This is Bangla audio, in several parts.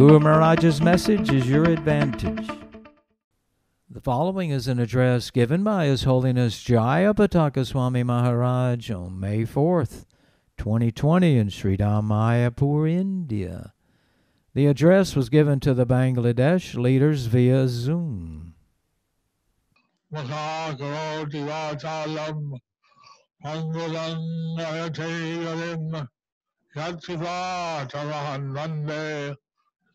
Guru Maharaj's message is your advantage. The following is an address given by His Holiness Jayapataka Swami Maharaj on May 4th, 2020 in Sridham Mayapur, India. The address was given to the Bangladesh leaders via Zoom.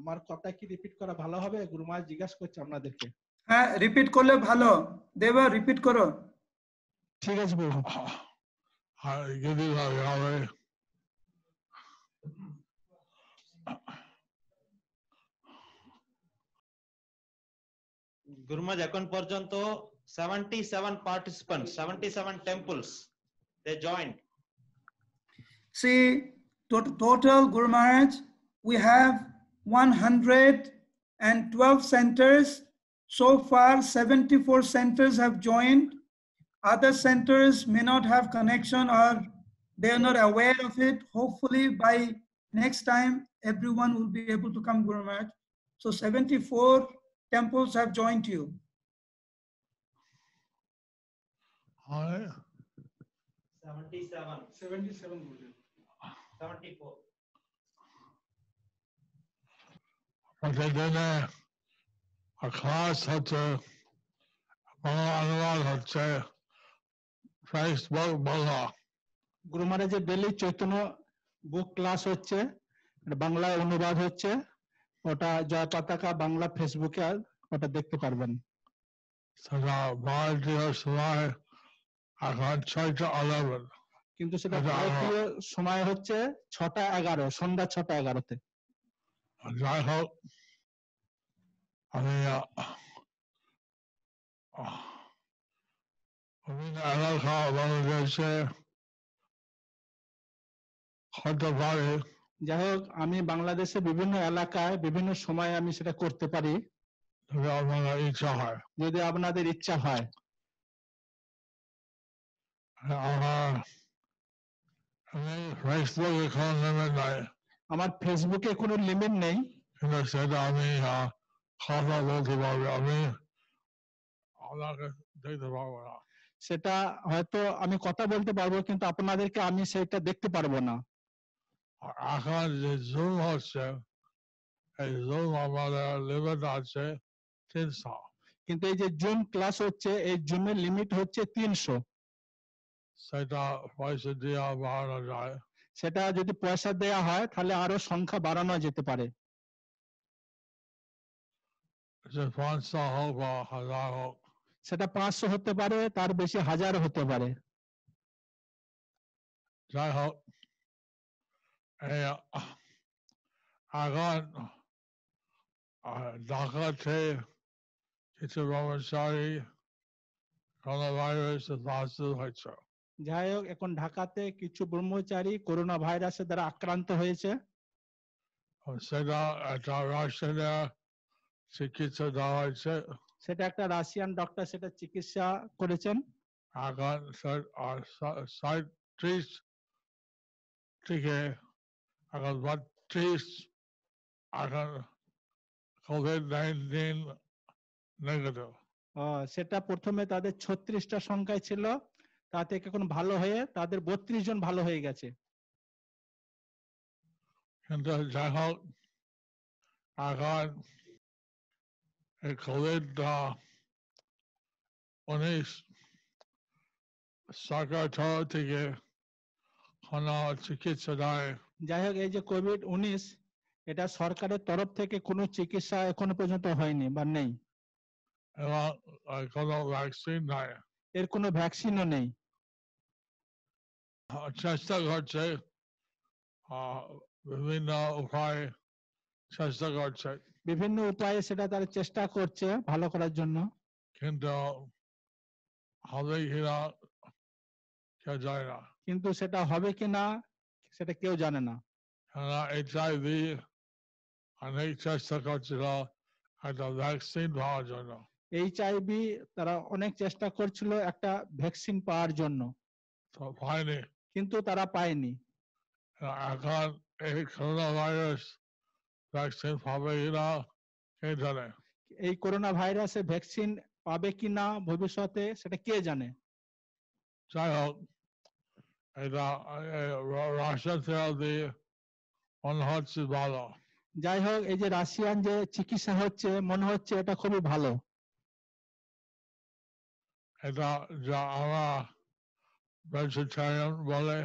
আমার কথা কি রিপিট করা ভালো হবে? গুরু মহারাজ জিজ্ঞাসা করছে আপনাদেরকে। হ্যাঁ রিপিট করলে ভালো। দেবা রিপিট করো। ঠিক আছে আর যদি হবে গুরুমাজ এখন পর্যন্ত 77 participants 77 temples they joined See, tot- total Guru Maharaj, we have 112 centers. So far, 74 centers have joined. Other centers may not have connection or they are not aware of it. Hopefully, by next time, everyone will be able to come, Guru Maharaj. So 74 temples have joined you. হয় 77 77 74 প্রতিদিনে ক্লাস হচ্ছে বাংলা অনুবাদ হচ্ছে Facebook Bangla daily Chaitanya book class হচ্ছে বাংলায় অনুবাদ হচ্ছে ওটা জয় পতাকা বাংলা ফেসবুকে ওটা দেখতে পারবেন। ভারতীয় সময় এখন ছয়টা কিন্তু সেটা ভারতীয় সময় হচ্ছে ছটা এগারো সন্ধ্যা ছটা এগারোতে। যাই হোক আমি বিভিন্ন এলাকা বাংলাদেশে হতে পারে যাই হোক আমি বাংলাদেশে বিভিন্ন এলাকায় বিভিন্ন সময়ে আমি সেটা করতে পারি। আপনার ইচ্ছা হয়। যদি আপনাদের ইচ্ছা হয়। আমার আমি ফেসবুক এখন নেমে নাই আমার ফেসবুকে কোনো লিমিট নেই। সেটা আমি কথা বলতে পারব। আমি আপনাকে দেখতে পারব না। সেটা হয়তো আমি কথা বলতে পারব কিন্তু আপনাদেরকে আমি সেটা দেখতে পারব না। এখন যে জুম হচ্ছে এই জুম আমাদের লিমিট আছে তিনশো। কিন্তু এই যে জুম ক্লাস হচ্ছে এই জুমের লিমিট হচ্ছে তিনশো। সেটা পয়সা দিয়ে বাড়ানো যায়। সেটা যদি পয়সা দেয়া হয় তাহলে আরও সংখ্যা বাড়ানো যেতে পারে। হোক সেটা পাঁচশো হতে পারে তার বেশি হাজার হতে পারে। যাই হোক এখন ঢাকাতে কিছু কর্মচারী করোনা ভাইরাস বাস্তব হয়েছে। যাই হোক এখন ঢাকাতে কিছু ব্রহ্মচারী করোনা ভাইরাসের দ্বারা আক্রান্ত হয়েছে। সেটা একটা চিকিৎসা দেওয়া হয়েছে। সেটা একটা রাশিয়ান ডক্টর সেটা চিকিৎসা করেছেন। এখন সাঁত্রিশ থেকে এখন বত্রিশ এখন কোভিড নাইন্টিন নেগেটিভ সেটা প্রথমে তাদের ছত্রিশটা সংখ্যায় ছিল। তা থেকে এখন ভালো হয়ে তাদের বত্রিশ জন ভালো হয়ে গেছে। কিন্তু যাই হোক এখন এই কোভিড উনিশ সরকার তরফ থেকে কোনো চিকিৎসা দেয়। যাই হোক এই যে কোভিড উনিশ এটা সরকারের তরফ থেকে কোনো চিকিৎসা এখনও পর্যন্ত হয়নি বা নেই? এবং কোনো ভ্যাকসিন নাই। এর কোনো ভ্যাকসিনও নেই? চেষ্টা করছে বিভিন্ন উপায়ে চেষ্টা করছে বিভিন্ন উপায়ে সেটা তারা চেষ্টা করছে ভালো করার জন্য কিন্তু হবে কিনা কেউ যায় না কিন্তু সেটা হবে কি না সেটা কেউ জানে না এইচআইভি অনেক চেষ্টা করছিল একটা ভ্যাকসিন পাওয়ার জন্য এইচআইভি তারা অনেক চেষ্টা করছিল একটা ভ্যাকসিন পাওয়ার জন্য তো পায়নি কিন্তু তারা পায়নি। এখন এই করোনা ভাইরাস ভ্যাকসিন পাবে কিনা কে জানে? এই করোনা ভাইরাসে ভ্যাকসিন পাবে কি না ভবিষ্যতে সেটা কে জানে? যাই হোক এটা রাশিয়া মনে হচ্ছে ভালো। যাই হোক এই যে রাশিয়ান যে চিকিৎসা হচ্ছে মনে হচ্ছে এটা খুবই ভালো। এটা যা আমরা বলে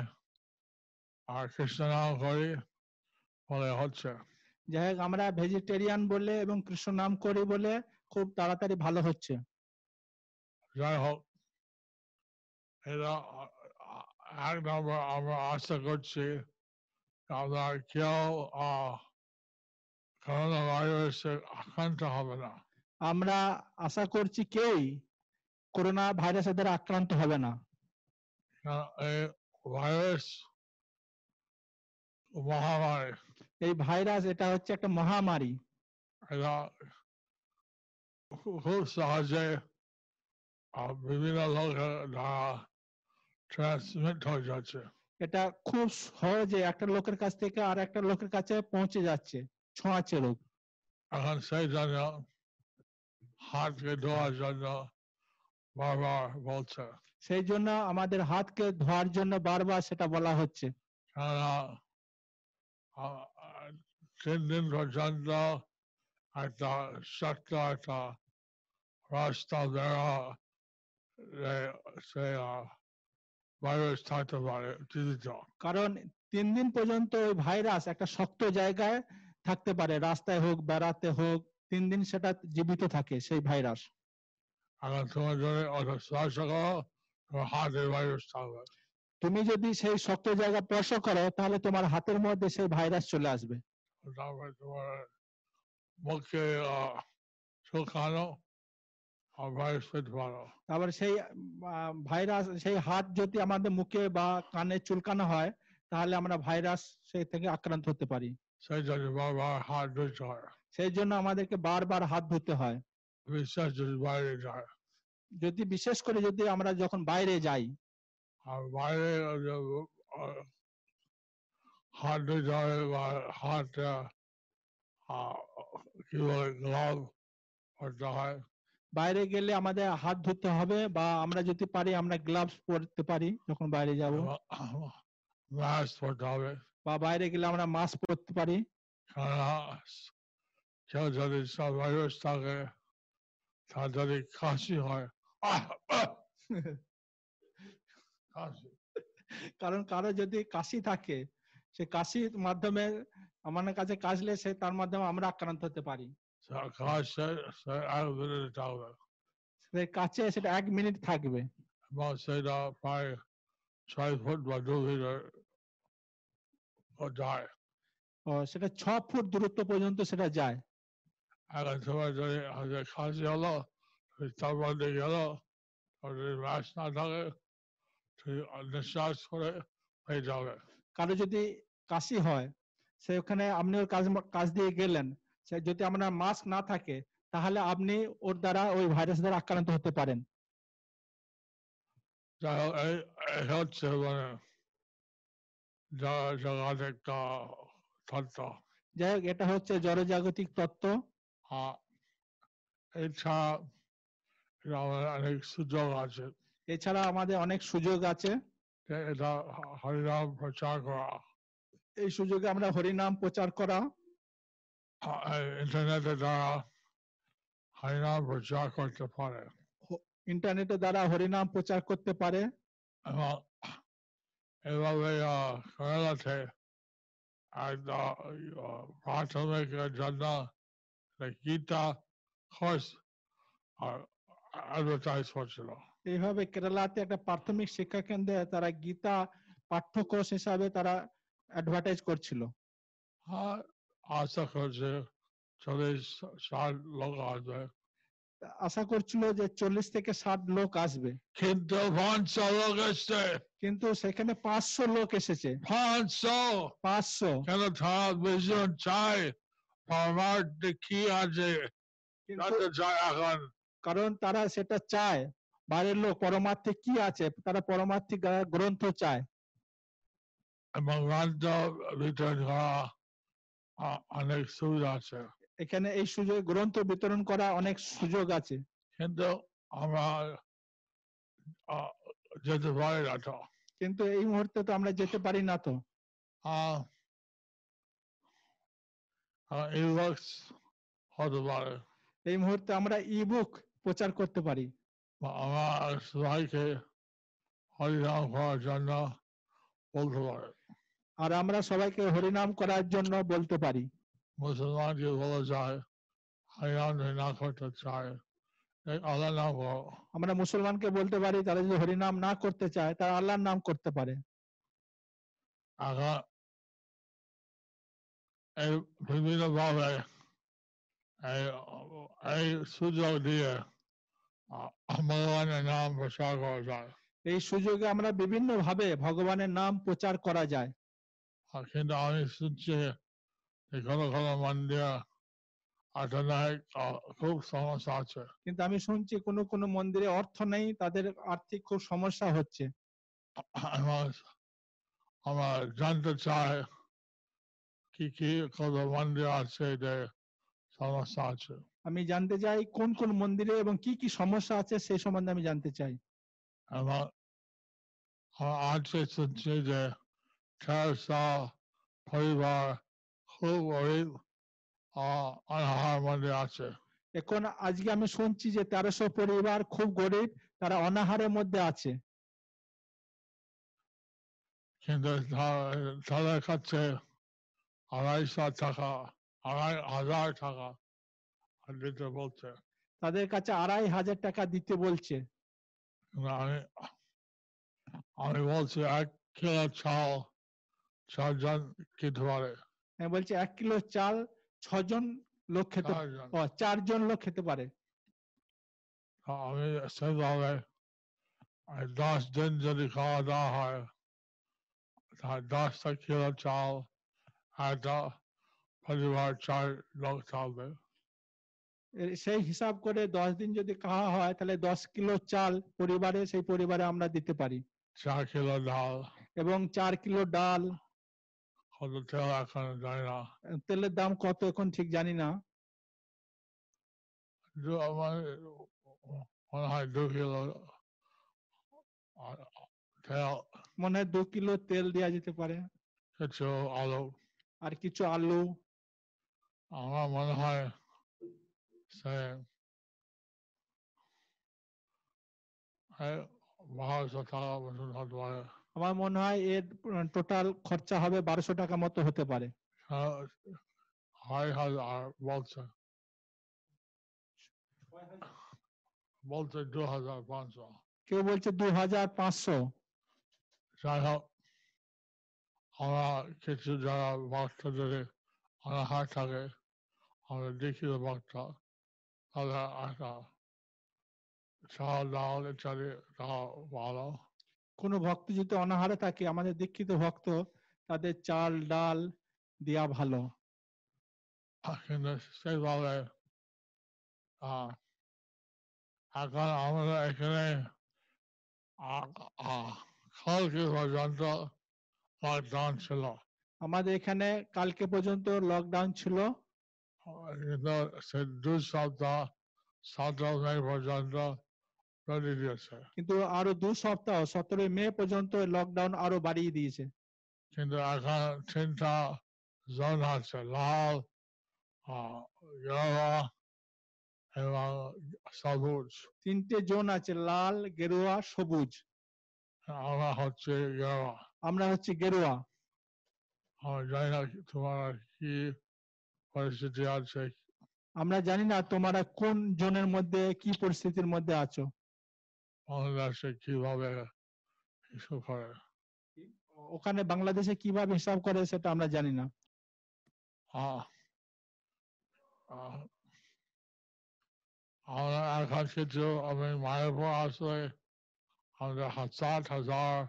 আর কৃষ্ণ নাম করি বলে হচ্ছে। যাই হোক আমরা ভেজিটেরিয়ান বলে এবং কৃষ্ণ নাম করি বলে খুব তাড়াতাড়ি ভালো হচ্ছে। যাই হোক এটা এক নম্বর আমরা আশা করছি আমরা কেউ করোনা ভাইরাসে আক্রান্ত হবে না। আমরা আশা করছি কেউই করোনা ভাইরাসের দ্বারা আক্রান্ত হবে না। ভাইরাস মহামারী। এই ভাইরাস এটা হচ্ছে একটা মহামারী। খুব সহজে বিভিন্ন লোকের দ্বারা ট্রান্সমিট হয়ে যাচ্ছে। এটা খুব সহজে একটা লোকের কাছ থেকে আর একটা লোকের কাছে পৌঁছে যাচ্ছে ছোঁয়াচে রোগ। এখন সেই জন্য হাতকে ধোয়ার জন্য বারবার বলছে। সেই জন্য আমাদের হাতকে ধোয়ার জন্য বারবার সেটা বলা হচ্ছে। তিন দিন পর্যন্ত একটা শক্ত একটা রাস্তা বেড়া সে ভাইরাস থাকতে পারে জীবিত কারণ তিন দিন পর্যন্ত ওই ভাইরাস একটা শক্ত জায়গায় থাকতে পারে রাস্তায় হোক বেড়াতে হোক তিন দিন সেটা জীবিত থাকে সেই ভাইরাস। তোমার জন্য ভাইরাস থাকবে তুমি যদি সেই শক্ত জায়গা স্পর্শ করো তাহলে তোমার হাতের মধ্যে সেই ভাইরাস চলে আসবে। তারপরে তোমার মুখে শুকানো সেই ভাইরাস সেই হাত যদি আমাদের মুখে বা কানে চুলকানো হয় তাহলে আমরা ভাইরাস সেই থেকে আক্রান্ত হতে পারি। সেই জন্য বারবার হাত ধুতে হয়। সেই জন্য আমাদেরকে বারবার হাত ধুতে হয়। বিশ্বাস যদি বাইরে যায় যদি বিশেষ করে যদি আমরা যখন বাইরে যাই বাইরে আহ, হাত বা আহ, কি বলে গ্লাভ করতে হয়। বাইরে গেলে আমাদের হাত ধুতে হবে বা আমরা যদি পারি আমরা গ্লাভস পরতে পারি যখন বাইরে যাব। মাস্ক পরতে হবে। বা বাইরে গেলে আমরা মাস্ক পরতে পারি। কেউ যদি সব ভাইরাস থাকে তার যদি কাশি হয় কারণ কারও যদি কাশি থাকে, সে কাশির মাধ্যমে আমাদের কাছে কাশলে সে তার মাধ্যমে আমরা আক্রান্ত হতে পারি। কাছে সেটা এক মিনিট থাকবে। সেটা প্রায় ছয় ফুট বা দু যায় সেটা ছ ফুট দূরত্ব পর্যন্ত সেটা যায়। এখন সময় যদি কাশি হলো তার গেল যদি না থাকে নিঃশ্বাস করে হয়ে যাবে। কারও যদি কাশি হয় সে ওখানে আপনি ওর কাজ কাজ দিয়ে গেলেন সে যদি আপনার মাস্ক না থাকে তাহলে আপনি ওর দ্বারা ওই ভাইরাস দ্বারা আক্রান্ত হতে পারেন। যাই হোক এই এই হচ্ছে মানে যা তত্ত্ব। যাই হোক এটা হচ্ছে জড়জাগতিক তত্ত্ব। এছাড়া আমাদের অনেক সুযোগ আছে। এছাড়া আমাদের অনেক সুযোগ আছে। এটা হরিনাম প্রচার করা। এই সুযোগে আমরা হরিনাম প্রচার করা। ইন্টারনেটের দ্বারা হরিনাম প্রচার করতে পারে। ইন্টারনেটের দ্বারা হরিনাম প্রচার করতে পারে। এবং এভাবে কেরালাতে প্রাথমিক জন্য গীতা কোর্স অ্যাডভার্টাইজ করছিল। এইভাবে কেরালাতে একটা প্রাথমিক শিক্ষা কেন্দ্রে তারা গীতা পাঠ্যকোষ হিসাবে তারা অ্যাডভার্টাইজ করছিল। আর আশা করছে চল্লিশ ষাট লোক আসবে। আশা করছিল যে চল্লিশ থেকে ষাট লোক আসবে। কিন্তু পাঁচশো লোক এসছে। কিন্তু সেখানে পাঁচশো লোক এসেছে। পাঁচশো? পাঁচশো। কেন তারা ভীষণ চায় আমার কি আছে। এখন। কারণ তারা সেটা চায়। বাইরের লোক পরমার্থে কি আছে? তারা পরমার্থিক গ্রা- গ্রন্থ চায়। এবং রাজ্য বিতরণ করা অনেক সুবিধা আছে। এখানে এই সুযোগ গ্রন্থ বিতরণ করা অনেক সুযোগ আছে। কিন্তু আমরা যেতে পারি না তো। কিন্তু এই মুহূর্তে তো আমরা যেতে পারি না তো। এই মুহূর্তে আমরা ই বুক প্রচার করতে পারি। বা আমরা সবাইকে হরিনাম করার জন্য বলতে পারে। আর আমরা সবাইকে হরিনাম করার জন্য বলতে পারি। মুসলমানকে বলা যায় হরিনাম না করতে চায় আল্লাহ নাম আমরা মুসলমানকে বলতে পারি তারা যদি হরিনাম না করতে চায় তারা আল্লাহর নাম করতে পারে। এখন এই বিভিন্নভাবে এই এই সুযোগ দিয়ে ভগবানের নাম প্রচার করা যায়। এই সুযোগে আমরা বিভিন্ন ভাবে ভগবানের নাম প্রচার করা যায়। কিন্তু আমি শুনছি কোনো কোনো মন্দির অর্থনৈতিক খুব সমস্যা আছে। কিন্তু আমি শুনছি কোনো কোনো মন্দিরে অর্থ নেই তাদের আর্থিক খুব সমস্যা হচ্ছে। আমরা জানতে চাই কি কি কত মন্দির আছে সমস্যা আছে। আমি জানতে চাই কোন কোন মন্দিরে এবং কি কি সমস্যা আছে সেই সম্বন্ধে আমি জানতে চাই। আমরা আজকে শুনছি যে পরিবার খুব গরিব অনাহার মধ্যে আছে। এখন আজকে আমি শুনছি যে তেরোশো পরিবার খুব গরিব তারা অনাহারের মধ্যে আছে। কিন্তু তাদের কাছে আড়াইশো টাকা আড়াই হাজার টাকা। তাদের কাছে আড়াই হাজার টাকা দিতে বলছে। আমি আমি বলছি এক কিলো চাল ছজন খেতে পারে। আমি বলছি এক কিলো চাল ছজন লোক খেতে চারজন। লোক খেতে পারে। আমি সেভাবে দশ দিন যদি খাওয়া দাওয়া হয় দশটা কিলো চাল একটা পরিবার চার লোক থাকবে। সেই হিসাব করে দশ দিন যদি খাওয়া হয় তাহলে দশ কিলো চাল পরিবারে সেই পরিবারে আমরা দিতে পারি। চার কিলো ডাল। এবং চার কিলো ডাল। কত তেল এখন জানি না। তেলের দাম কত এখন ঠিক জানি না। মনে হয় দু কিলো তেল। মনে হয় দু কিলো তেল দেওয়া যেতে পারে। কিছু আলু। আর কিছু আলু। আমার মনে হয় আমার মনে হয় এর টোটাল খরচা হবে বারোশো টাকা মতো হতে পারে। আহ, আড়াই হাজার বলছে বলছে দু হাজার পাঁচশো। কেউ বলছে দু হাজার পাঁচশো। যাই হোক আমরা কিছু যারা বাচ্চা যদি অনাহার থাকে আমরা দেখি বাচ্চা ইত্যাদি দেওয়া কোনো ভক্ত যদি অনাহারে থাকে আমাদের দীক্ষিত ভক্ত তাদের চাল ডাল দেওয়া ভালো। কিন্তু সেইভাবে এখন আমরা এখানে পর্যন্ত লকডাউন ছিল। আমাদের এখানে কালকে পর্যন্ত লকডাউন ছিল। কিন্তু সে দু সপ্তাহ সতেরো মে পর্যন্ত চলে দিয়েছে কিন্তু আরও দু সপ্তাহ সতেরোই মে পর্যন্ত লকডাউন আরও বাড়িয়ে দিয়েছে কিন্তু এখন তিনটা জোন আছে লাল আহ, এবং সবুজ তিনটে জোন আছে লাল গেরুয়া সবুজ আমরা হচ্ছে গেরুয়া আমরা হচ্ছে গেরুয়া জানি না তোমার কি আমরা জানি না তোমরা কোন জনের মধ্যে কি পরিস্থিতির মধ্যে আছো। বাংলাদেশে কীভাবে কিছু করে? ওখানে বাংলাদেশে কীভাবে হিসাব করে সেটা আমরা জানি না। আমরা এখন কিছু আমি মায়ের পর আসলে আমাদের হাজার হাজার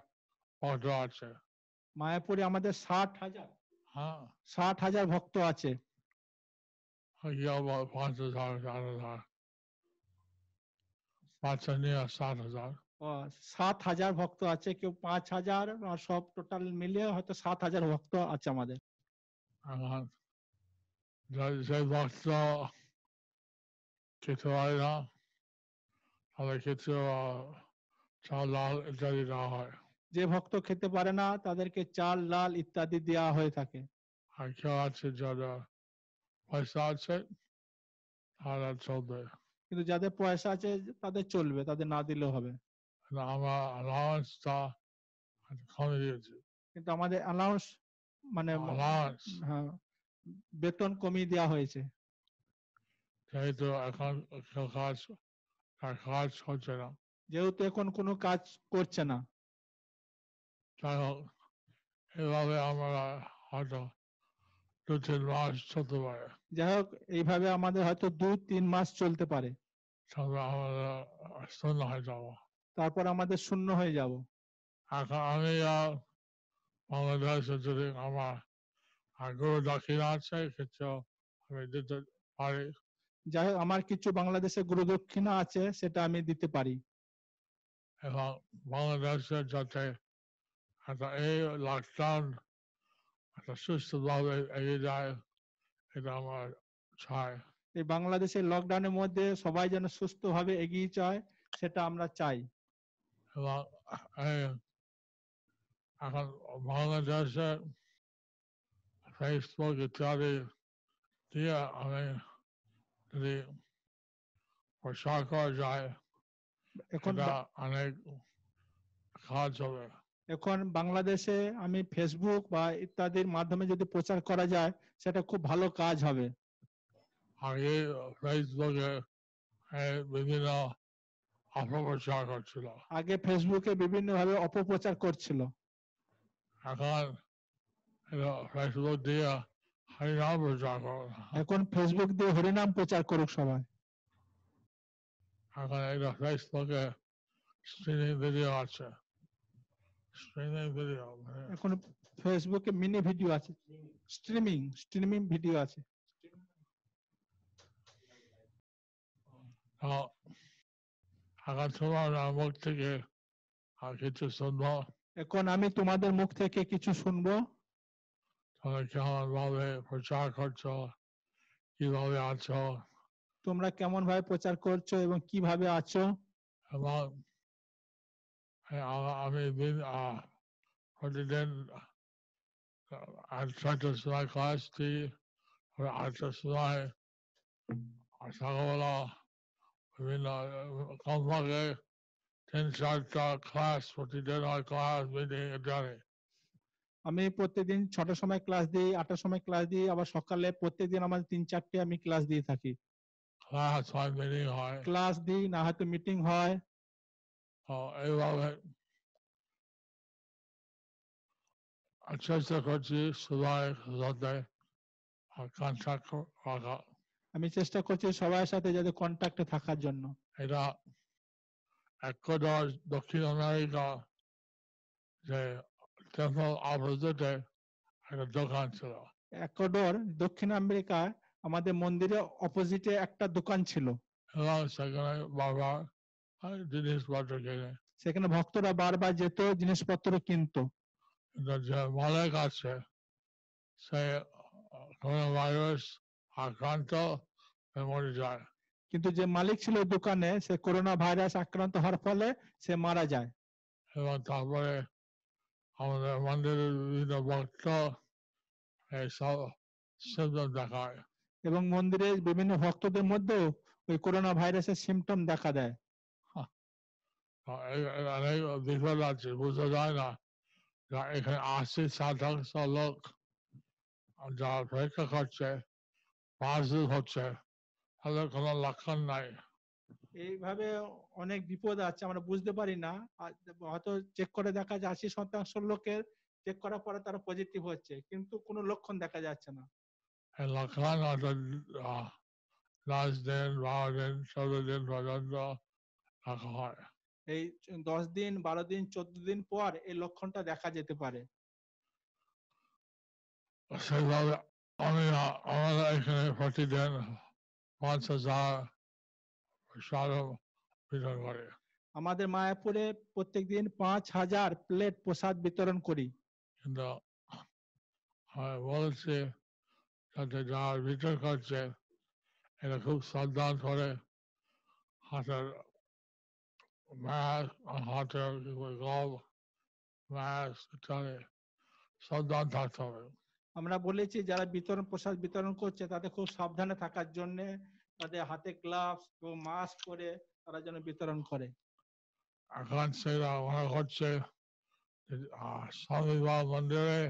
ভক্ত আছে। মায়াপুরে আমাদের ষাট হাজার। হ্যাঁ। ষাট হাজার ভক্ত আছে। ইয়া বল পাঁচ হাজার চার হাজার পাঁচ নিয়ে সাত হাজার সাত হাজার ভক্ত আছে কেউ পাঁচ হাজার সব টোটাল মিলিয়ে হয়তো সাত হাজার ভক্ত আছে আমাদের। ভক্ত হয় না। তাদের কিছু চাল ডাল ইত্যাদি দেওয়া হয়। যে ভক্ত খেতে পারে না তাদেরকে চাল ডাল ইত্যাদি দেওয়া হয়ে থাকে। আর কেউ আছে যারা পয়সা আছে তারা চলবে। কিন্তু যাদের পয়সা আছে তাদের চলবে তাদের না দিলেও হবে। আমরা অ্যালাউন্সটা কমে দিয়েছি। কিন্তু আমাদের অ্যালাউন্স মানে হ্যাঁ বেতন কমিয়ে দেওয়া হয়েছে। যেহেতু এখন কাজ কাজ হচ্ছে না। যেহেতু এখন কোনো কাজ করছে না। যাই হোক এভাবে আমরা হয়তো তিন মাস চলতে পারে। যাই হোক এইভাবে আমাদের হয়তো দু তিন মাস চলতে পারে। শূন্য হয়ে যাব। তারপর আমাদের শূন্য হয়ে যাব। এখন আমি বাংলাদেশে যদি আমার আগ্রহ দক্ষিণা আছে কিছু আমি দিতে পারি। যাই হোক আমার কিছু বাংলাদেশে গুরুদক্ষিণা আছে সেটা আমি দিতে পারি। এবং বাংলাদেশে যাতে এই লকডাউন একটা সুস্থভাবে এগিয়ে যায় এটা আমার চাই। এই বাংলাদেশের লকডাউনের মধ্যে সবাই যেন সুস্থভাবে এগিয়ে যায় সেটা আমরা চাই। এবং এখন বাংলাদেশে ফেসবুক ইত্যাদি দিয়ে আমি যদি প্রচার করা যায় এখন অনেক কাজ হবে। এখন বাংলাদেশে আমি ফেসবুক বা ইত্যাদির মাধ্যমে যদি প্রচার করা যায় সেটা খুব ভালো কাজ হবে। আগে ফেসবুকে বিভিন্ন অপপ্রচার করছিল। আগে ফেসবুকে বিভিন্ন ভাবে অপপ্রচার করছিল। এখন ফেসবুক দিয়ে হরিনাম প্রচার করে এখন ফেসবুক দিয়ে হরিনাম প্রচার করুক সবাই। এখন এটা ফেসবুকে স্ক্রিনিং ভিডিও আছে। এখন ফেসবুকে মিনি ভিডিও আছে। স্ট্রিমিং স্ট্রিমিং ভিডিও আছে। তোমার মুখ থেকে আর কিছু শুনব? এখন আমি তোমাদের মুখ থেকে কিছু শুনব। কেমন ভাবে প্রচার করছ? কীভাবে আছো? তোমরা কেমন ভাবে প্রচার করছ এবং কীভাবে আছো? এবং এই আ- আমি দিন আহ, প্রতিদিন আহ, আটটার সময় ক্লাস দিই ওই আটটার সময় আর সকালবেলা বিভিন্ন কমপক্ষে তিন চারটা ক্লাস প্রতিদিন হয় ক্লাস মিটিং ইত্যাদি আমি প্রত্যেকদিন ছটার সময় ক্লাস দিই আটটার সময় ক্লাস দিই আবার সকালে প্রত্যেকদিন আমার তিন চারটে আমি ক্লাস দিয়ে থাকি। ক্লাস হয় মিটিং হয়। ক্লাস দিই না হয়তো মিটিং হয়। চেষ্টা করছি সবাই সাথে কন্ট্যাক্ট রাখা আমি চেষ্টা করছি সবার সাথে যাতে কন্ট্যাক্টে থাকার জন্য এটা একুয়াডর দক্ষিণ আমেরিকা যে টেম্পল অপোজিটে একটা দোকান ছিল। একুয়াডর দক্ষিণ আমেরিকায় আমাদের মন্দিরের অপোজিটে একটা দোকান ছিল। এবং সেখানে আমি জিনিসপত্র কিনে সেখানে ভক্তরা বারবার যেত জিনিসপত্র কিনতো। যে মালিক আছে সে কোনো ভাইরাস আক্রান্ত মরে যায়। কিন্তু যে মালিক ছিল দোকানে সে করোনা ভাইরাস আক্রান্ত হওয়ার ফলে সে মারা যায়। এবং তারপরে আমাদের মন্দিরের বিভিন্ন ভক্ত এইসব সিমটম দেখায়। এবং মন্দিরে বিভিন্ন ভক্তদের মধ্যেও ওই করোনা ভাইরাসের সিমটম দেখা দেয়। বিপদ আছে বোঝা যায় না। এখানে আশি শতাংশ লোক যা পরীক্ষা করছে পজিটিভ হচ্ছে। তাদের কোনো লক্ষণ নাই। এইভাবে অনেক বিপদ আছে আমরা বুঝতে পারি না। হয়তো চেক করে দেখা যায় আশি শতাংশ লোকের চেক করার পরে তারা পজিটিভ হচ্ছে কিন্তু কোনো লক্ষণ দেখা যাচ্ছে না। লক্ষণ দশ দিন বারো দিন চোদ্দ দিন পর্যন্ত হয়। এই দশ দিন বারো দিন চোদ্দ দিন পর এই লক্ষণটা দেখা যেতে পারে। সেইভাবে আমি আমাদের এখানে প্রতিদিন পাঁচ হাজার বিতরণ করে। আমাদের মায়াপুরে প্রত্যেকদিন পাঁচ হাজার প্লেট প্রসাদ বিতরণ করি। কিন্তু আমি বলছি যাতে যারা বিতরণ করছে এটা খুব সাবধান করে হাতের মাস্ক হাতের গব মাস্ক ইত্যাদি সাবধান থাকতে হবে আমরা বলেছি যারা বিতরণ প্রসাদ বিতরণ করছে তাদের খুব সাবধানে থাকার জন্য তাদের হাতে গ্লাভস এবং মাস্ক পরে তারা যেন বিতরণ করে। এখন সেটা মনে স্বামী বিবাহ মন্দিরে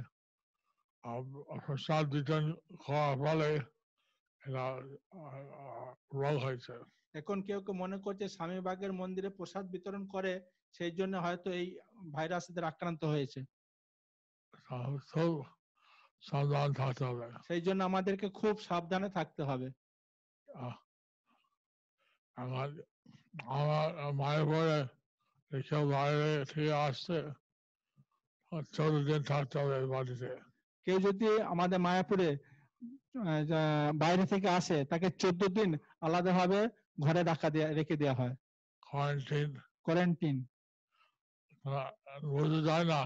প্রসাদ বিতরণ করার ফলে রোগ হয়েছে। এখন কেউ কেউ মনে করছে স্বামীবাগের মন্দিরে প্রসাদ বিতরণ করে সেই জন্য হয়তো এই ভাইরাসদের আক্রান্ত হয়েছে। আহ, খুব সাবধান থাকতে হবে। সেই জন্য আমাদেরকে খুব সাবধানে থাকতে হবে। আমার আমার মায়ের পরে কেউ বাইরে থেকে আসছে। চোদ্দ দিন থাকতে হবে বাড়িতে কেউ যদি আমাদের মায়াপুরে বাইরে থেকে আসে তাকে চোদ্দ দিন আলাদাভাবে ঘরে রাখা দেয়া রেখে দেওয়া হয়। কোয়ারেন্টিন কোয়ারেন্টিন বোঝা যায় না।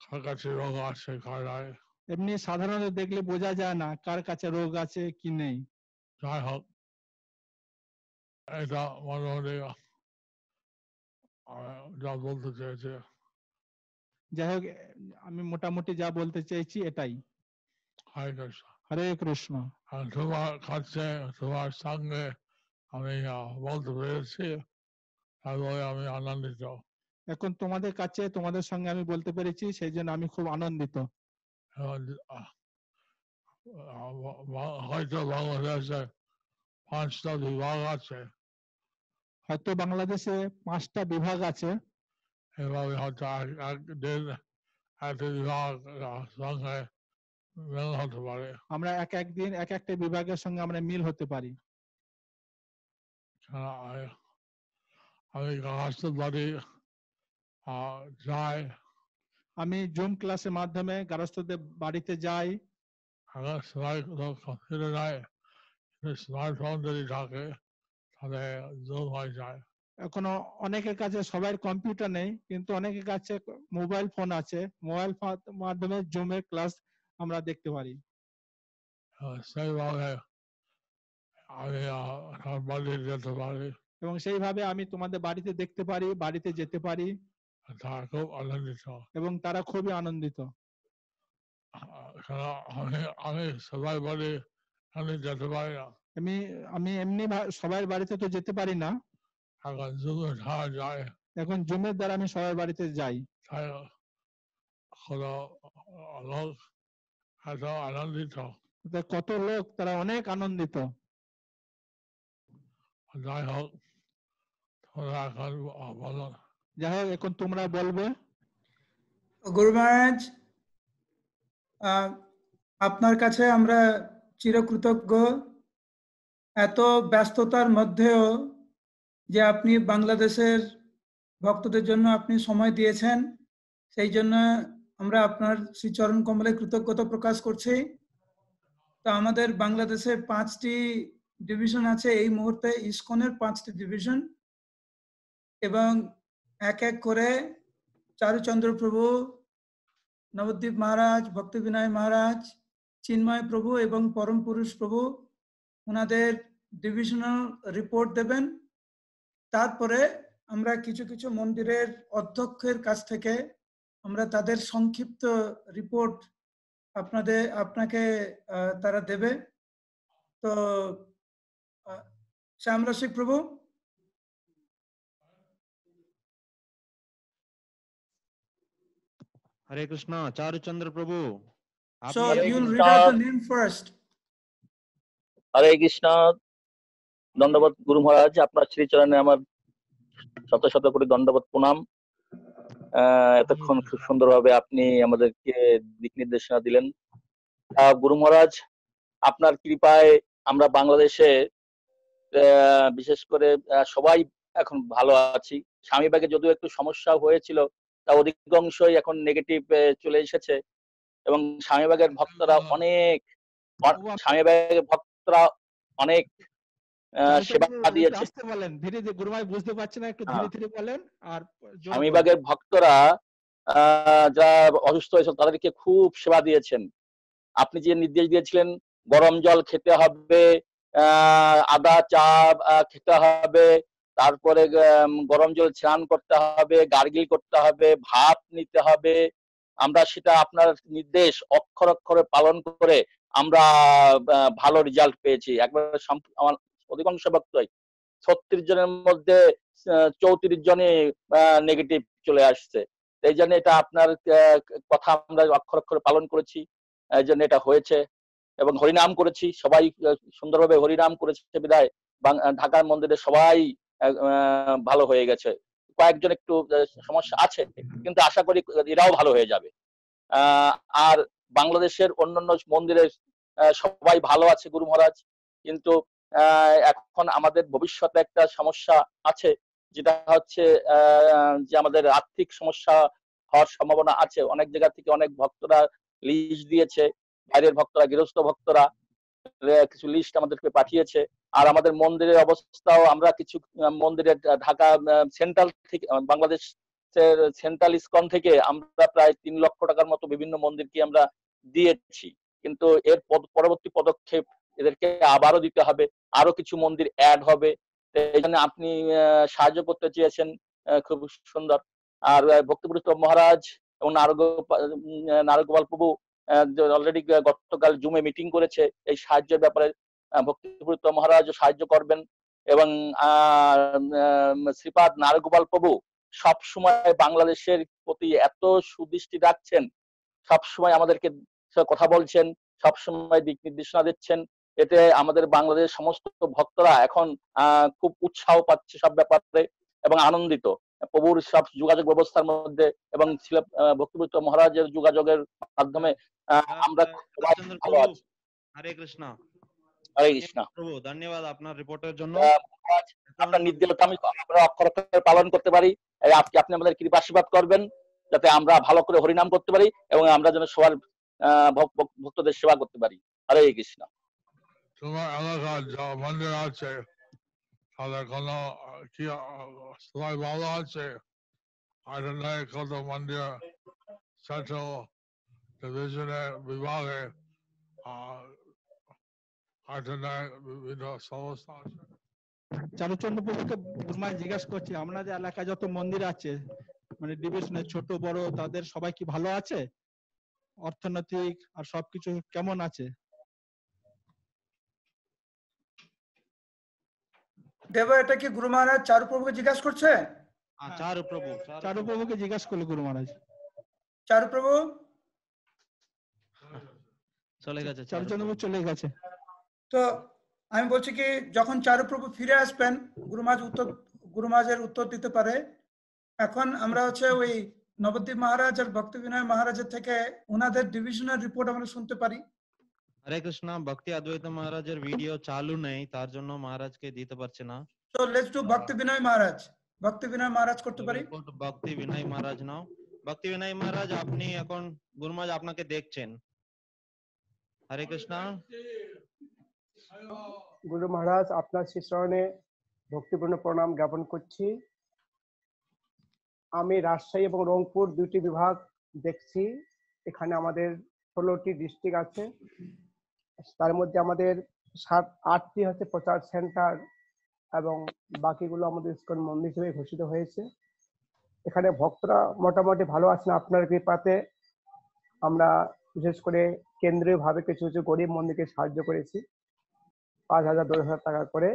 কার কাছে রোগ আছে কার নাই এমনি সাধারণত দেখলে বোঝা যায় না কার কাছে রোগ আছে কি নেই। যাই হোক। এটা মোটামুটি যা বলতে চেয়েছে। যাই হোক আমি মোটামুটি যা বলতে চেয়েছি এটাই। হরে কৃষ্ণ। হরে কৃষ্ণ। আর তোমার কাছে তোমার সঙ্গে আমি বলতে পেরেছি তারপরে আমি আনন্দিত। এখন তোমাদের কাছে তোমাদের সঙ্গে আমি বলতে পেরেছি সেই জন্য আমি খুব আনন্দিত। এবং, হয়তো বাংলাদেশে পাঁচটা বিভাগ আছে। হয়তো বাংলাদেশে পাঁচটা বিভাগ আছে এভাবে হয়তো এক- একদিন একটা বিভাগ সঙ্গে মেল হতে পারে। আমরা এক এক দিন এক একটা বিভাগের সঙ্গে আমরা মিল হতে পারি। আমি- গাছের বাড়ি যাই। আমি জুম ক্লাসের মাধ্যমে গারস্থদের বাড়িতে যাই। সবাই কম্পিউটার নাই স্মার্টফোন যদি থাকে তাহলে জুম হয়ে যায় এখনও অনেকের কাছে সবার কম্পিউটার নেই কিন্তু অনেকের কাছে মোবাইল ফোন আছে। মোবাইল মাধ্যমে জুমের ক্লাস আমরা দেখতে পারি। আহ, সেইভাবে আমি আমার বাড়ি যেতে পারি এবং সেইভাবে আমি তোমাদের বাড়িতে দেখতে পারি বাড়িতে যেতে পারি। তারা খুব আনন্দিত। এবং তারা খুবই আনন্দিত। আমি আমি সবাই বাড়ি আমি যেতে পারি না। আমি আমি এমনি সবার বাড়িতে তো যেতে পারি না। এখন জুমে ছাড়া যায়। এখন জুমের দ্বারা আমি সবার বাড়িতে যাই। কোনো লোক এত আনন্দিত। তা কত লোক তারা অনেক আনন্দিত। যাই হোক এখন বলো যাই হোক এখন তোমরা বলবে। গুরু মহারাজ আপনার কাছে আমরা চিরকৃতজ্ঞ। এত ব্যস্ততার মধ্যেও যে আপনি বাংলাদেশের ভক্তদের জন্য আপনি সময় দিয়েছেন সেই জন্য আমরা আপনার শ্রীচরণ কমলে কৃতজ্ঞতা প্রকাশ করছি। তো আমাদের বাংলাদেশে পাঁচটি ডিভিশন আছে এই মুহূর্তে ইসকনের পাঁচটি ডিভিশন এবং এক এক করে চারুচন্দ্র প্রভু, নবদ্বীপ মহারাজ, ভক্তি বিনয় মহারাজ, চিন্ময় প্রভু এবং পরম পুরুষ প্রভু ওনাদের ডিভিশনাল রিপোর্ট দেবেন। তারপরে আমরা কিছু কিছু মন্দিরের অধ্যক্ষের কাছ থেকে আমরা তাদের সংক্ষিপ্ত রিপোর্ট আপনাদের, আপনাকে তারা দেবে। তো আহ, Samrasik Prabhu. হরে কৃষ্ণ প্রভু So you'll read out the name first. হরে কৃষ্ণ দণ্ডবত গুরু মহারাজ আপনার শ্রীচরণে আমার শত শত কোটি দণ্ডবত প্রণাম আহ, এতক্ষণ খুব সুন্দরভাবে আপনি আমাদেরকে দিক নির্দেশনা দিলেন গুরু মহারাজ আপনার কৃপায় আমরা বাংলাদেশে বিশেষ করে সবাই এখন ভালো আছি। স্বামীবাগে যদিও একটু সমস্যা হয়েছিল তা অধিকাংশই এখন নেগেটিভ চলে এসেছে। এবং স্বামীবাগের ভক্তরা অনেক স্বামীবাগের ভক্তরা অনেক সেবা দিয়েছে বলেন ধীরে ধীরে গুরুমাই বুঝতে পারছে না একটু ধীরে হ্যাঁ। ধীরে বলেন আর স্বামীবাগের ভক্তরা আহ, যারা অসুস্থ হয়েছিল তাদেরকে খুব সেবা দিয়েছেন। আপনি যে নির্দেশ দিয়েছিলেন গরম জল খেতে হবে আদা, চা খেতে হবে। তারপরে গরম জল স্নান করতে হবে, গার্গিল করতে হবে ভাপ নিতে হবে। আমরা সেটা আপনার নির্দেশ অক্ষর অক্ষরে পালন করে আমরা ভালো রেজাল্ট পেয়েছি। একবার আমার অধিকাংশ ভক্তই ছত্রিশ জনের মধ্যে চৌত্রিশ জনই নেগেটিভ চলে আসছে। এই জন্য এটা আপনার কথা আমরা অক্ষর অক্ষরে পালন করেছি। এই জন্য এটা হয়েছে। এবং হরিনাম করেছি, সবাই সুন্দরভাবে হরিনাম করেছে বিদায়। ঢাকার মন্দিরে সবাই ভালো হয়ে গেছে। কয়েকজন একটু সমস্যা আছে, কিন্তু আশা করি এরাও ভালো হয়ে যাবে। আর বাংলাদেশের অন্যান্য মন্দিরে সবাই ভালো আছে গুরু মহারাজ, কিন্তু এখন আমাদের ভবিষ্যতে একটা সমস্যা আছে, যেটা হচ্ছে যে আমাদের আর্থিক সমস্যা হওয়ার সম্ভাবনা আছে। অনেক জায়গা থেকে অনেক ভক্তরা লিস্ট দিয়েছে। বাইরের ভক্তরা গৃহস্থ ভক্তরা কিছু লিস্ট আমাদেরকে পাঠিয়েছে। আর আমাদের মন্দিরের অবস্থাও আমরা কিছু মন্দিরের ঢাকা সেন্ট্রাল থেকে বাংলাদেশ সেন্ট্রাল ইসকন থেকে আমরা প্রায় তিন লক্ষ টাকার মতো বিভিন্ন মন্দিরকে আমরা দিয়েছি। কিন্তু এর পরবর্তী পদক্ষেপ এদেরকে আবারও দিতে হবে। আরও কিছু মন্দির অ্যাড হবে। এখানে আপনি সাহায্য করতে চেয়েছেন খুব সুন্দর। আর আহ, ভক্তিপুরুষ মহারাজ এবং নারগোপাল প্রভু অলরেডি গতকাল জুমে মিটিং করেছে এই সাহায্যের ব্যাপারে আহ, ভক্তিপুরুষ মহারাজ সাহায্য করবেন এবং শ্রীপাদ নারগোপাল প্রভু সবসময় বাংলাদেশের প্রতি এত সুদৃষ্টি রাখছেন সবসময় আমাদেরকে কথা বলছেন সবসময় দিক নির্দেশনা দিচ্ছেন এতে আমাদের বাংলাদেশের সমস্ত ভক্তরা এখন খুব উৎসাহ পাচ্ছে সব ব্যাপারে এবং আনন্দিত। প্রভুর সব যোগাযোগ ব্যবস্থার মধ্যে এবং ভক্তিপুত্র মহারাজের যোগাযোগের মাধ্যমে আমরা হরে কৃষ্ণ। হরে কৃষ্ণ। প্রভু ধন্যবাদ আপনার রিপোর্টের জন্য। আপনার নির্দেশটা আমি অক্ষর পালন করতে পারি। আজকে আপনি আমাদের কৃপা আশীর্বাদ করবেন যাতে আমরা ভালো করে হরিনাম করতে পারি এবং আমরা যেন সবার ভক্তদের সেবা করতে পারি। হরে কৃষ্ণ। তোমার যা মন্দির আছে তাদের কি সবাই ভালো আছে নয় কত মন্দির সেন্ট্রাল বিভাগে এলাকায় যত মন্দির আছে মানে ডিভিশনে ছোট, বড়, তাদের সবাই কি ভালো আছে? অর্থনৈতিক আর সবকিছু কেমন আছে? দেবা এটা কি গুরু মহারাজ চারু প্রভুকে জিজ্ঞাসা করছে? চারু প্রভু চারু প্রভুকে জিজ্ঞাসা করল গুরু মহারাজ। চারু প্রভু চলে গেছে চলে গেছে। তো আমি বলছি কি যখন চারু প্রভু ফিরে আসবেন গুরু মহারাজ উত্তর গুরু মহারাজের উত্তর দিতে পারে। এখন আমরা হচ্ছে ওই নবদ্বীপ মহারাজ আর ভক্তি বিনয় মহারাজের থেকে ওনাদের ডিভিশনের রিপোর্ট আমরা শুনতে পারি। হরে কৃষ্ণ ভক্তি অদ্বৈত মহারাজের ভিডিও চালু নেই তার জন্য মহারাজকে দিতে পারছে না। তো লেটস ডু ভক্তি বিনয় মহারাজ। ভক্তি বিনয় মহারাজ করতে পারি? ভক্তি বিনয় মহারাজ নাও। ভক্তি বিনয় মহারাজ আপনি এখন গুরুমাজ আপনাকে দেখছেন। হরে কৃষ্ণ। গুরু মহারাজ আপনার শ্রীচরণে ভক্তিপূর্ণ প্রণাম জ্ঞাপন করছি। আমি রাজশাহী এবং রংপুর দুইটি বিভাগ দেখছি। এখানে আমাদের ষোলোটি ডিস্ট্রিক্ট আছে। তার মধ্যে আমাদের সাত, আটটি হচ্ছে প্রচার সেন্টার এবং বাকিগুলো আমাদের ইস্কন মন্দির হিসেবে ঘোষিত হয়েছে। এখানে ভক্তরা মোটামুটি ভালো আছেন, আপনার কৃপাতে। আমরা বিশেষ করে কেন্দ্রীয় ভাবে কিছু কিছু গরিব মন্দিরকে সাহায্য করেছি, পাঁচ হাজার, দশ হাজার টাকা করে।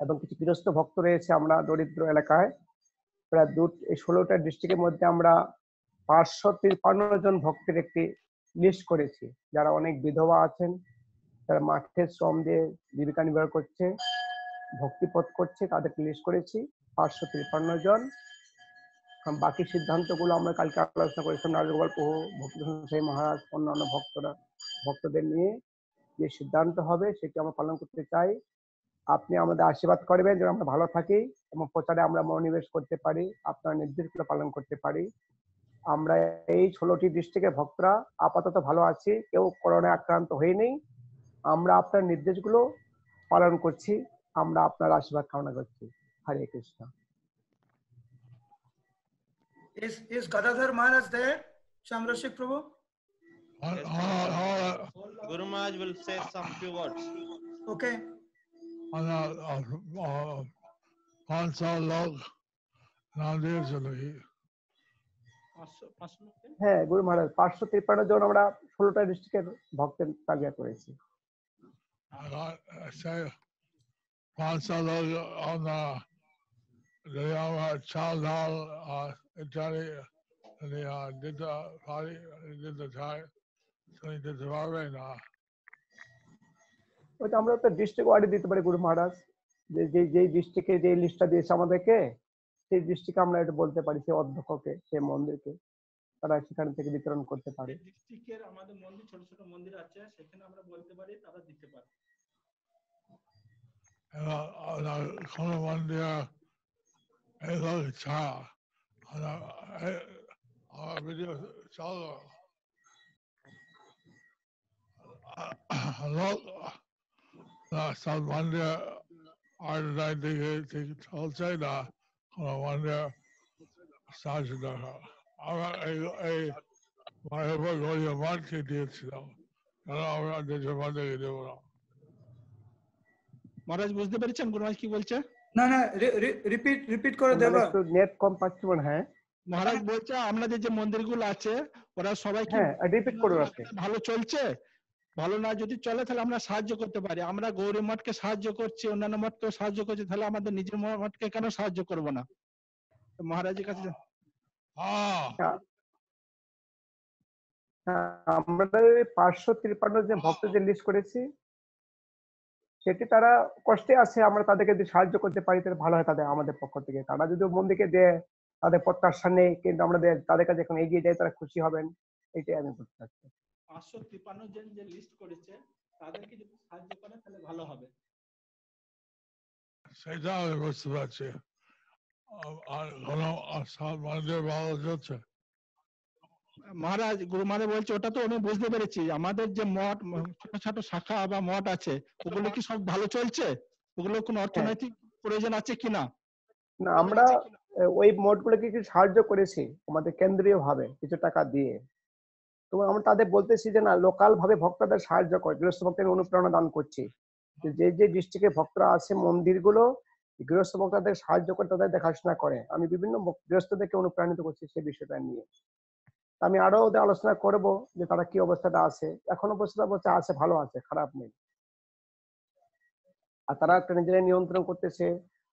এবং কিছু গৃহস্থ ভক্ত রয়েছে আমরা দরিদ্র এলাকায়। প্রায় দু ষোলোটা ডিস্ট্রিক্টের মধ্যে আমরা পাঁচশো তিপ্পান্ন জন ভক্তের একটি লিস্ট করেছি। যারা অনেক বিধবা আছেন যারা মাঠে শ্রম দিয়ে জীবিকা নির্বাহ করছে, ভক্তিপথ করছে, তাদেরকে লিস্ট করেছি। পাঁচশো তিপ্পান্ন জন। বাকি সিদ্ধান্তগুলো আমরা কালকে আলোচনা করেছিলাম নারগোপাল প্রভু ভক্তি সেই মহারাজ, অন্যান্য ভক্তরা, ভক্তদের নিয়ে যে সিদ্ধান্ত হবে, সেটি আমরা পালন করতে চাই। আপনি আমাদের আশীর্বাদ করবেন, যেন আমরা ভালো থাকি এবং প্রচারে আমরা মনোনিবেশ করতে পারি, আপনার নির্দেশগুলো পালন করতে পারি। আমরা এই ষোলোটি ডিস্ট্রিক্টের ভক্তরা আপাতত ভালো আছি কেউ করোনায় আক্রান্ত হয়নি আমরা আপনার নির্দেশগুলো পালন করছি আমরা আপনার আশীর্বাদ কামনা করছি হরে Krishna Is, is Gadadhar Maharaj there? Shamrashik Prabhu? All, Yes, all, all, Guru Maharaj will say some few words. Okay. all, all, all, पाँच सौ लोग नांदेड़ चले गए হ্যাঁ গুরু মহারাজ পাঁচশো তিপ্পান্ন জন আমরা ষোলোটা ডিস্ট্রিক্টের ভক্তের তালিকা করেছি। আমরা তো ডিস্ট্রিক্ট ওয়ার্ডে দিতে পারি গুরু মহারাজ। যে যেই ডিস্ট্রিক্টে যে লিস্টটা দিয়েছে আমাদেরকে সেই ডিস্ট্রিক্টে আমরা এটা বলতে পারি সেই অধ্যক্ষকে সেই মন্দিরকে। তারা সেখান থেকে বিতরণ করতে পারে। ডিস্ট্রিক্টের আমাদের মন্দির ছোট ছোট মন্দির আছে সেখানে আমরা বলতে পারি তারা দিতে পারে। and, and, কোনো মন্দির, এই ছাড়া, and, এই, আমার ভিডিও চালো, লোক, সব মন্দির, আর দিকে ঠিক চলছে না, কোনো মন্দির, সাহায্য দেখা। আমরা এই, এই, মায়ের উপর গরিব মানকে দিয়েছিলাম, কেন আমরা নিজের মন্দিরে দেবো না। মহারাজ বুঝতে পেরেছেন? গুরু কি বলছে? না না রিপিট রিপিট করে দেবা। নেট কম পাচ্ছি মনে হয়। মহারাজ বলছে আপনাদের যে মন্দিরগুলো আছে ওরা সবাই কি হ্যাঁ রিপিট আপনি ভালো চলছে? ভালো না যদি চলে তাহলে আমরা সাহায্য করতে পারি। আমরা গৌরী মঠকে সাহায্য করছি অন্যান্য মঠকেও সাহায্য করছি তাহলে আমাদের নিজের মঠকে কেন সাহায্য করব না? তো মহারাজের কাছে Ah, হ্যাঁ, আমরা পাঁচশো তিপ্পান্ন যে ভক্ত যে লিস্ট করেছি সেটি তারা কষ্টে আছে আমরা তাদেরকে যদি সাহায্য করতে পারি তাহলে ভালো হয় তাদের আমাদের পক্ষ থেকে। তারা যদি মন্দিরকে দেয় তাদের প্রত্যাশা নেই কিন্তু আমরা তাদের কাছে এখন এগিয়ে যাই তারা খুশি হবেন এটাই আমি বলতে চাচ্ছি। পাঁচশো তিপ্পান্ন জন যে লিস্ট করেছে তাদেরকে যদি সাহায্য করে তাহলে ভালো হবে। সেটা আমি বুঝতে পারছি। আর কোনো সব ভালো চলছে। মহারাজ গুরু মহারাজ বলছে ওটা তো আমি বুঝতে পেরেছি। আমাদের যে মঠ ছোট ছোট শাখা বা মঠ আছে ওগুলো কি সব ভালো চলছে? ওগুলো কোনো অর্থনৈতিক প্রয়োজন আছে কিনা না? আমরা ওই মোটগুলোকে কিছু সাহায্য করেছি আমাদের কেন্দ্রীয় ভাবে কিছু টাকা দিয়ে? তো আমরা তাদের বলতেছি যে না লোকাল ভাবে ভক্তদের সাহায্য করে। গৃহস্থ ভক্তের অনুপ্রেরণা দান করছি। যে যে ডিস্ট্রিক্টে ভক্তরা আছে মন্দিরগুলো গৃহস্থ ভক্তদের সাহায্য করে তাদের দেখাশোনা করে। আমি বিভিন্ন গৃহস্থদেরকে অনুপ্রাণিত করছি সেই বিষয়টা নিয়ে। আমি আরও ওদের আলোচনা করব যে তারা কি অবস্থাটা আছে। এখন অবস্থা অবস্থা আছে ভালো আছে খারাপ নেই। আর তারা একটা নিজেরাই নিয়ন্ত্রণ করতেছে।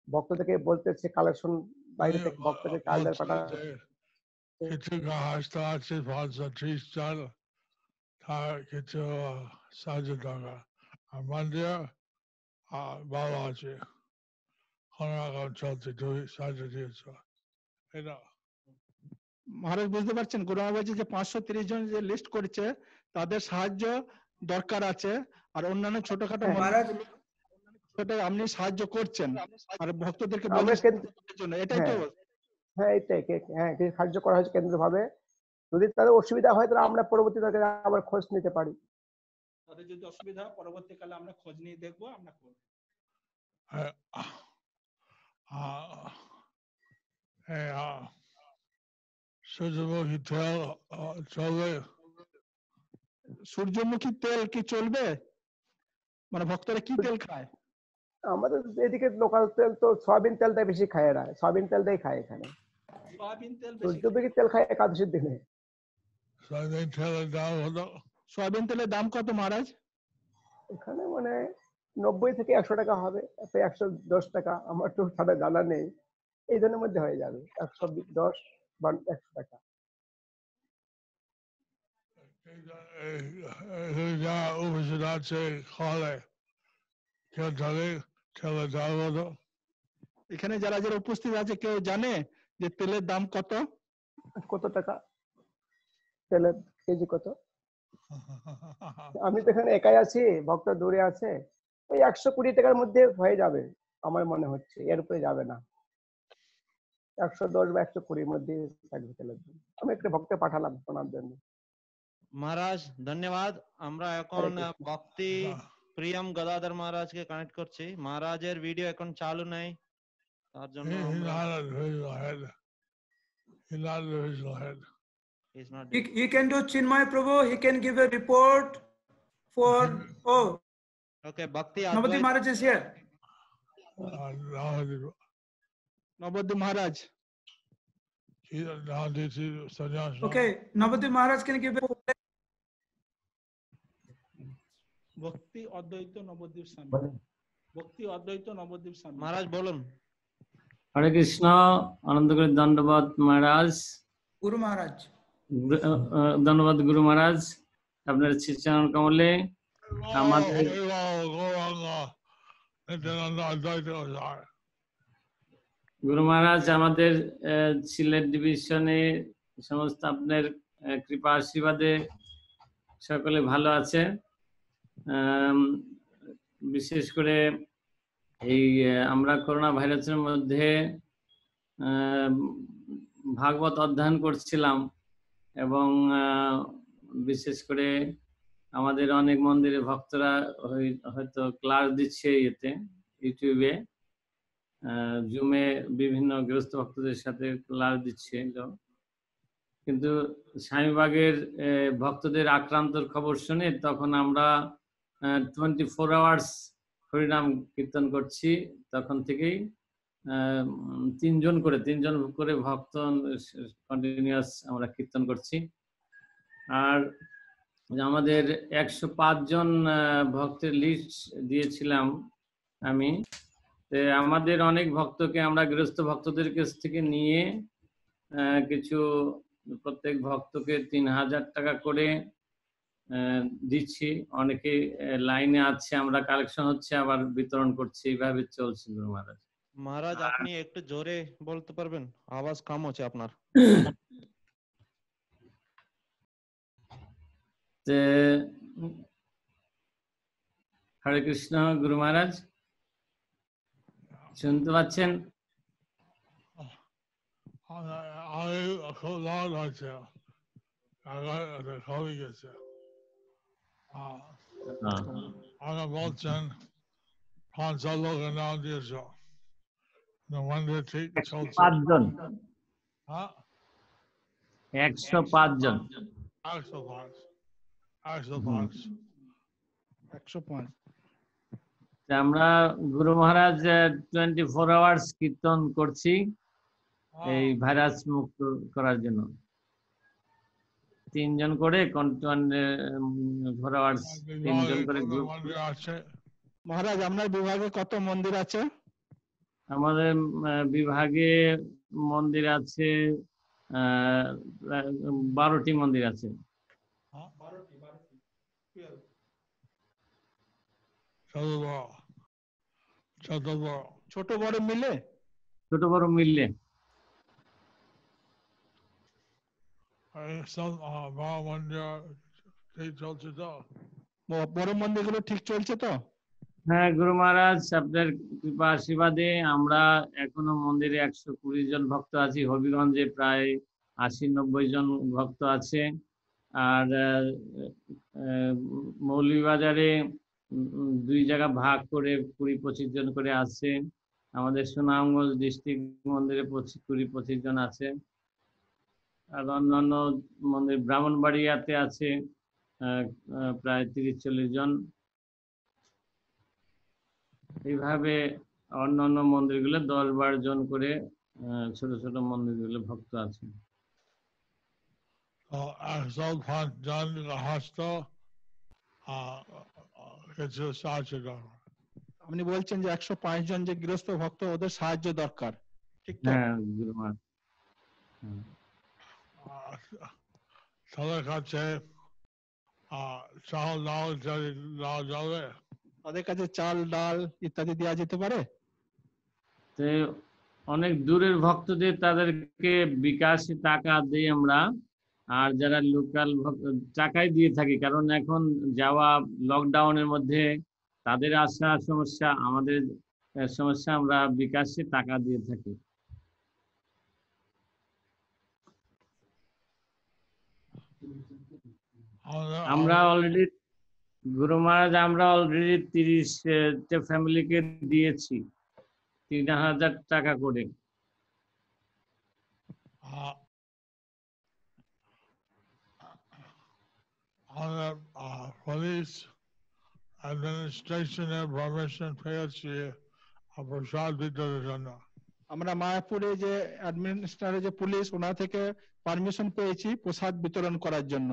ভক্তদেরকে বলতেছে কালেকশন বাইরে থেকে ভক্তদের চার্জার পাঠা কিছু হাসতে আছে পাঁচশো ত্রিশ জন তার কিছু সাহায্য টাকা। আর মন্দির ভালো আছে। কোনো রকম চলছে সাহায্য দিয়েছ এটা। মহারাজ বুঝতে পারছেন? গুরু মহারাজ যে পাঁচশো তিরিশ জন যে লিস্ট করেছে তাদের সাহায্য দরকার আছে। আর অন্যান্য ছোটখাটো হ্যাঁ, আপনি সাহায্য করছেন। আর ভক্তদেরকে জন্য। এটাই তো হ্যাঁ। এটাই হ্যাঁ সাহায্য করা হয়েছে কেন্দ্র ভাবে যদি তাদের অসুবিধা হয় তাহলে আমরা পরবর্তীতে তাদের আবার খোঁজ নিতে পারি। তাদের যদি অসুবিধা হয় পরবর্তীকালে আমরা খোঁজ নিয়ে দেখব আমরা করব। হ্যাঁ, হ্যাঁ, সূর্যমুখী তেল চলবে। সূর্যমুখী তেল কি চলবে? মানে ভক্তরা কি তেল খায়? আমাদের এদিকে লোকাল তেল তো সয়াবিন তেলটাই বেশি খায় এরা। সয়াবিন তেলটাই খায় এখানে। সয়াবিন তেল বেশি সূর্যমুখী তেল খায় একাদশীর দিনে। সয়াবিন তেলের দাম হলো সয়াবিন তেলের দাম কত মহারাজ? এখানে মানে নব্বই থেকে একশো টাকা হবে একশো দশ টাকা। আমার তো সাদা জানা নেই। এই ধরনের মধ্যে হয়ে যাবে। একশো দশ বা একশো টাকা। উপস্থিত আছে হলে কেউ জানে ছেলে এখানে যারা যারা উপস্থিত আছে কেউ জানে? যে তেলের দাম কত? কত টাকা? তেলের কেজি কত? আমি তো এখানে একাই আছি ভক্ত দূরে আছে। ওই একশো কুড়ি টাকার মধ্যে হয়ে যাবে আমার মনে হচ্ছে। এর উপরে যাবে না। একশো দশ বা একশো কুড়ির মধ্যে থাকবে তেলের দাম। আমি একটা ভক্ত পাঠালাম শোনার জন্য। মহারাজ ধন্যবাদ। আমরা এখন ভক্তি প্রিয়ম গদাধর মহারাজকে কানেক্ট করছি। মহারাজের ভিডিও এখন চালু নেই। তার জন্য He, he's আমরা- not a visual head. He's not a visual head. he's not He, he can do Chinmay Prabhu, he can give a report for, oh, Okay, Bhakti Navati Advait- Maharaj is here. Uh, now, he- Nabadwip Maharaj he, now this is sannyas. now. Okay, Navati Maharaj can give a ভক্তি অদ্বৈত নবদ্বীপ স্বামী ভক্তি অদ্বৈত নবদ্বীপ স্বামী মহারাজ বলুন হরে কৃষ্ণ আনন্দ করে দণ্ডবাদ মহারাজ Guru Maharaj. গুরু- আহ, ধন্যবাদ গুরু মহারাজ আপনার শ্রীচরণ কমলে আমাদের গুরু মহারাজ আমাদের সিলেট ডিভিশনে সমস্ত আপনার আহ, কৃপা আশীর্বাদে সকলে ভালো আছে। আম, বিশেষ করে এই আমরা করোনা ভাইরাসের মধ্যে ভাগবত অধ্যয়ন করছিলাম এবং বিশেষ করে আমাদের অনেক মন্দিরে ভক্তরা হয়তো ক্লাস দিচ্ছে ইয়েতে, ইউটিউবে জুমে বিভিন্ন গৃহস্থ ভক্তদের সাথে ক্লাস দিচ্ছে কিন্তু স্বামীবাগের ভক্তদের আক্রান্তর খবর শুনে তখন আমরা টোয়েন্টি ফোর আওয়ার্স হরিনাম কীর্তন করছি, তখন থেকেই তিনজন করে তিনজন করে ভক্ত কন্টিনিউয়াস আমরা কীর্তন করছি। আর আমাদের একশো পাঁচ জন ভক্তের লিস্ট দিয়েছিলাম আমি। আমাদের অনেক ভক্তকে আমরা গৃহস্থ ভক্তদের কাছ থেকে নিয়ে কিছু প্রত্যেক ভক্তকে তিন হাজার টাকা করে দিচ্ছি। অনেকে লাইনে আছে আমরা কালেকশন হচ্ছে আবার বিতরণ করছি। এইভাবে চলছে গুরু মহারাজ। মহারাজ আপনি একটু জোরে বলতে পারবেন? আওয়াজ কম হচ্ছে আপনার। তে হরে কৃষ্ণ গুরু মহারাজ। শুনতে পাচ্ছেন? কবি গেছে। আমরা বলছেন পাঁচশো লোকের নাম দিয়েছ মন্দির ঠিক চলছে পাঁচজন একশ পাঁচ জন একশো পাঁচ একশো পাঁচ একশো পাঁচ তা আমরা Guru Maharaj twenty four hours kirtan করছি এই ভাইরাস মুক্ত করার জন্য। তিনজন করে ফোর আওয়ার্স তিনজন করে আছে। মহারাজ আপনার বিভাগে কত মন্দির আছে? আমাদের বিভাগে মন্দির আছে বারোটি মন্দির আছে। বড় ছোট বড় মিলে? ছোট বড় মিললে। সব বড় মন্দির ঠিক চলছে তো। বড় মন্দিরগুলো ঠিক চলছে তো? হ্যাঁ গুরু মহারাজ আপনার কৃপা আশীর্বাদে আমরা এখনও মন্দিরে একশো কুড়ি জন ভক্ত আছি। হবিগঞ্জে প্রায় আশি নব্বই জন ভক্ত আছে। আর মৌলভীবাজারে দুই জায়গা ভাগ করে কুড়ি পঁচিশ জন করে আছে। আমাদের সুনামগঞ্জ ডিস্ট্রিক্ট মন্দিরে পঁচিশ কুড়ি পঁচিশ জন আছে। আর অন্যান্য মন্দির ব্রাহ্মণবাড়িয়াতে আছে প্রায় তিরিশ চল্লিশ জন। এইভাবে অন্যান্য মন্দিরগুলো দশ বারো জন করে ছোট ছোট মন্দিরগুলো ভক্ত আছে। কিছু সাহায্য আপনি বলছেন যে একশো পাঁচ জন যে গৃহস্থ ভক্ত ওদের সাহায্য দরকার। ঠিক হ্যাঁ গুরু মহারাজ হুম। আহ, তাদের কাছে চাল ডাল ইত্যাদি দেওয়া যাবে। তাদের কাছে চাল ডাল ইত্যাদি দেওয়া যেতে পারে? অনেক দূরের ভক্তদের তাদেরকে বিকাশে টাকা দিই আমরা আর যারা লোকাল টাকাই দিয়ে থাকি। কারণ এখন যাওয়া লকডাউনের মধ্যে তাদের আসা সমস্যা আমাদের সমস্যা আমরা বিকাশে টাকা দিয়ে থাকি। আমরা অলরেডি গুরু মহারাজ আমরা অলরেডি তিরিশ ফ্যামিলিকে দিয়েছি। তিন হাজার টাকা করে। পেয়েছি প্রসাদ বিতরণের জন্য। আমরা মায়াপুরে যে অ্যাডমিনিস্ট্রেটর যে পুলিশ ওনা থেকে পারমিশন পেয়েছি প্রসাদ বিতরণ করার জন্য।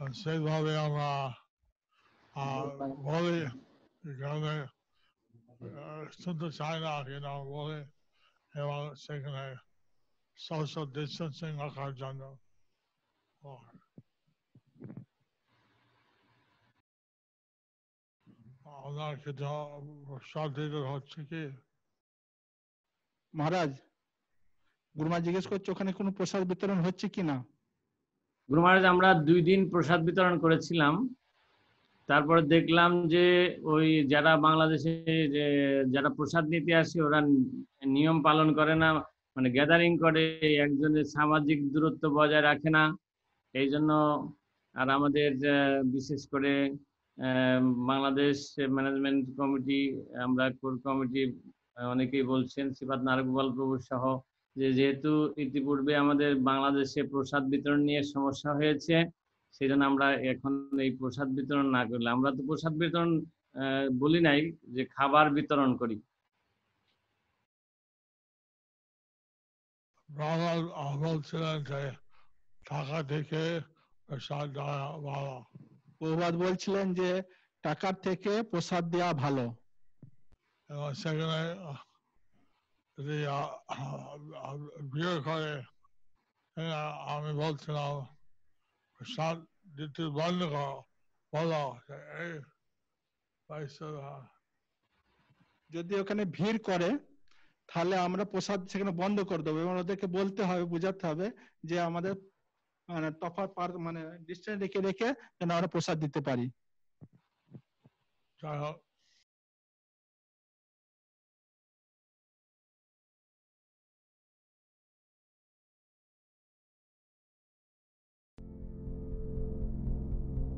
আর সেইভাবে আমরা আহ, বলি এখানে আহ, শুনতে চাই না কিনা বলি এবং সেখানে সোশ্যাল ডিস্টেন্সিং রাখার জন্য আর আপনার কিছু প্রসাদ দিতে হচ্ছে কি মহারাজ গুরুমা জিজ্ঞেস করছে ওখানে কোনো প্রসাদ বিতরণ হচ্ছে কিনা গুরু মহারাজ, আমরা দুই দিন প্রসাদ বিতরণ করেছিলাম। তারপরে দেখলাম যে ওই যারা বাংলাদেশে যে যারা প্রসাদ নিতে আসে, ওরা নিয়ম পালন করে না মানে গ্যাদারিং করে, একজনের সামাজিক দূরত্ব বজায় রাখে না। এই জন্য আর আমাদের বিশেষ করে বাংলাদেশ ম্যানেজমেন্ট কমিটি আমরা কোর কমিটি অনেকেই বলছেন, শ্রীপাদ নারগোপাল প্রভু সহ যে যেহেতু ইতিপূর্বে আমাদের বাংলাদেশে প্রসাদ বিতরণ নিয়ে সমস্যা হয়েছে সেই জন্য আমরা এখন এই প্রসাদ বিতরণ না করলে। আমরা তো প্রসাদ বিতরণ বলি নাই যে খাবার বিতরণ করি। বলছিলেন যে টাকা থেকে প্রসাদ দেওয়া ভালো। বলছিলেন যে টাকার থেকে প্রসাদ দেওয়া ভালো। সেখানে করে আমি বলছিলাম দিতে বন্ধ বলো এই যদি ওখানে ভিড় করে তাহলে আমরা প্রসাদ সেখানে বন্ধ করে দেবো এবং ওদেরকে বলতে হবে বোঝাতে হবে যে আমাদের মানে তফাৎ পার মানে ডিস্টেন্স রেখে রেখে যেন আমরা প্রসাদ দিতে পারি যাই হোক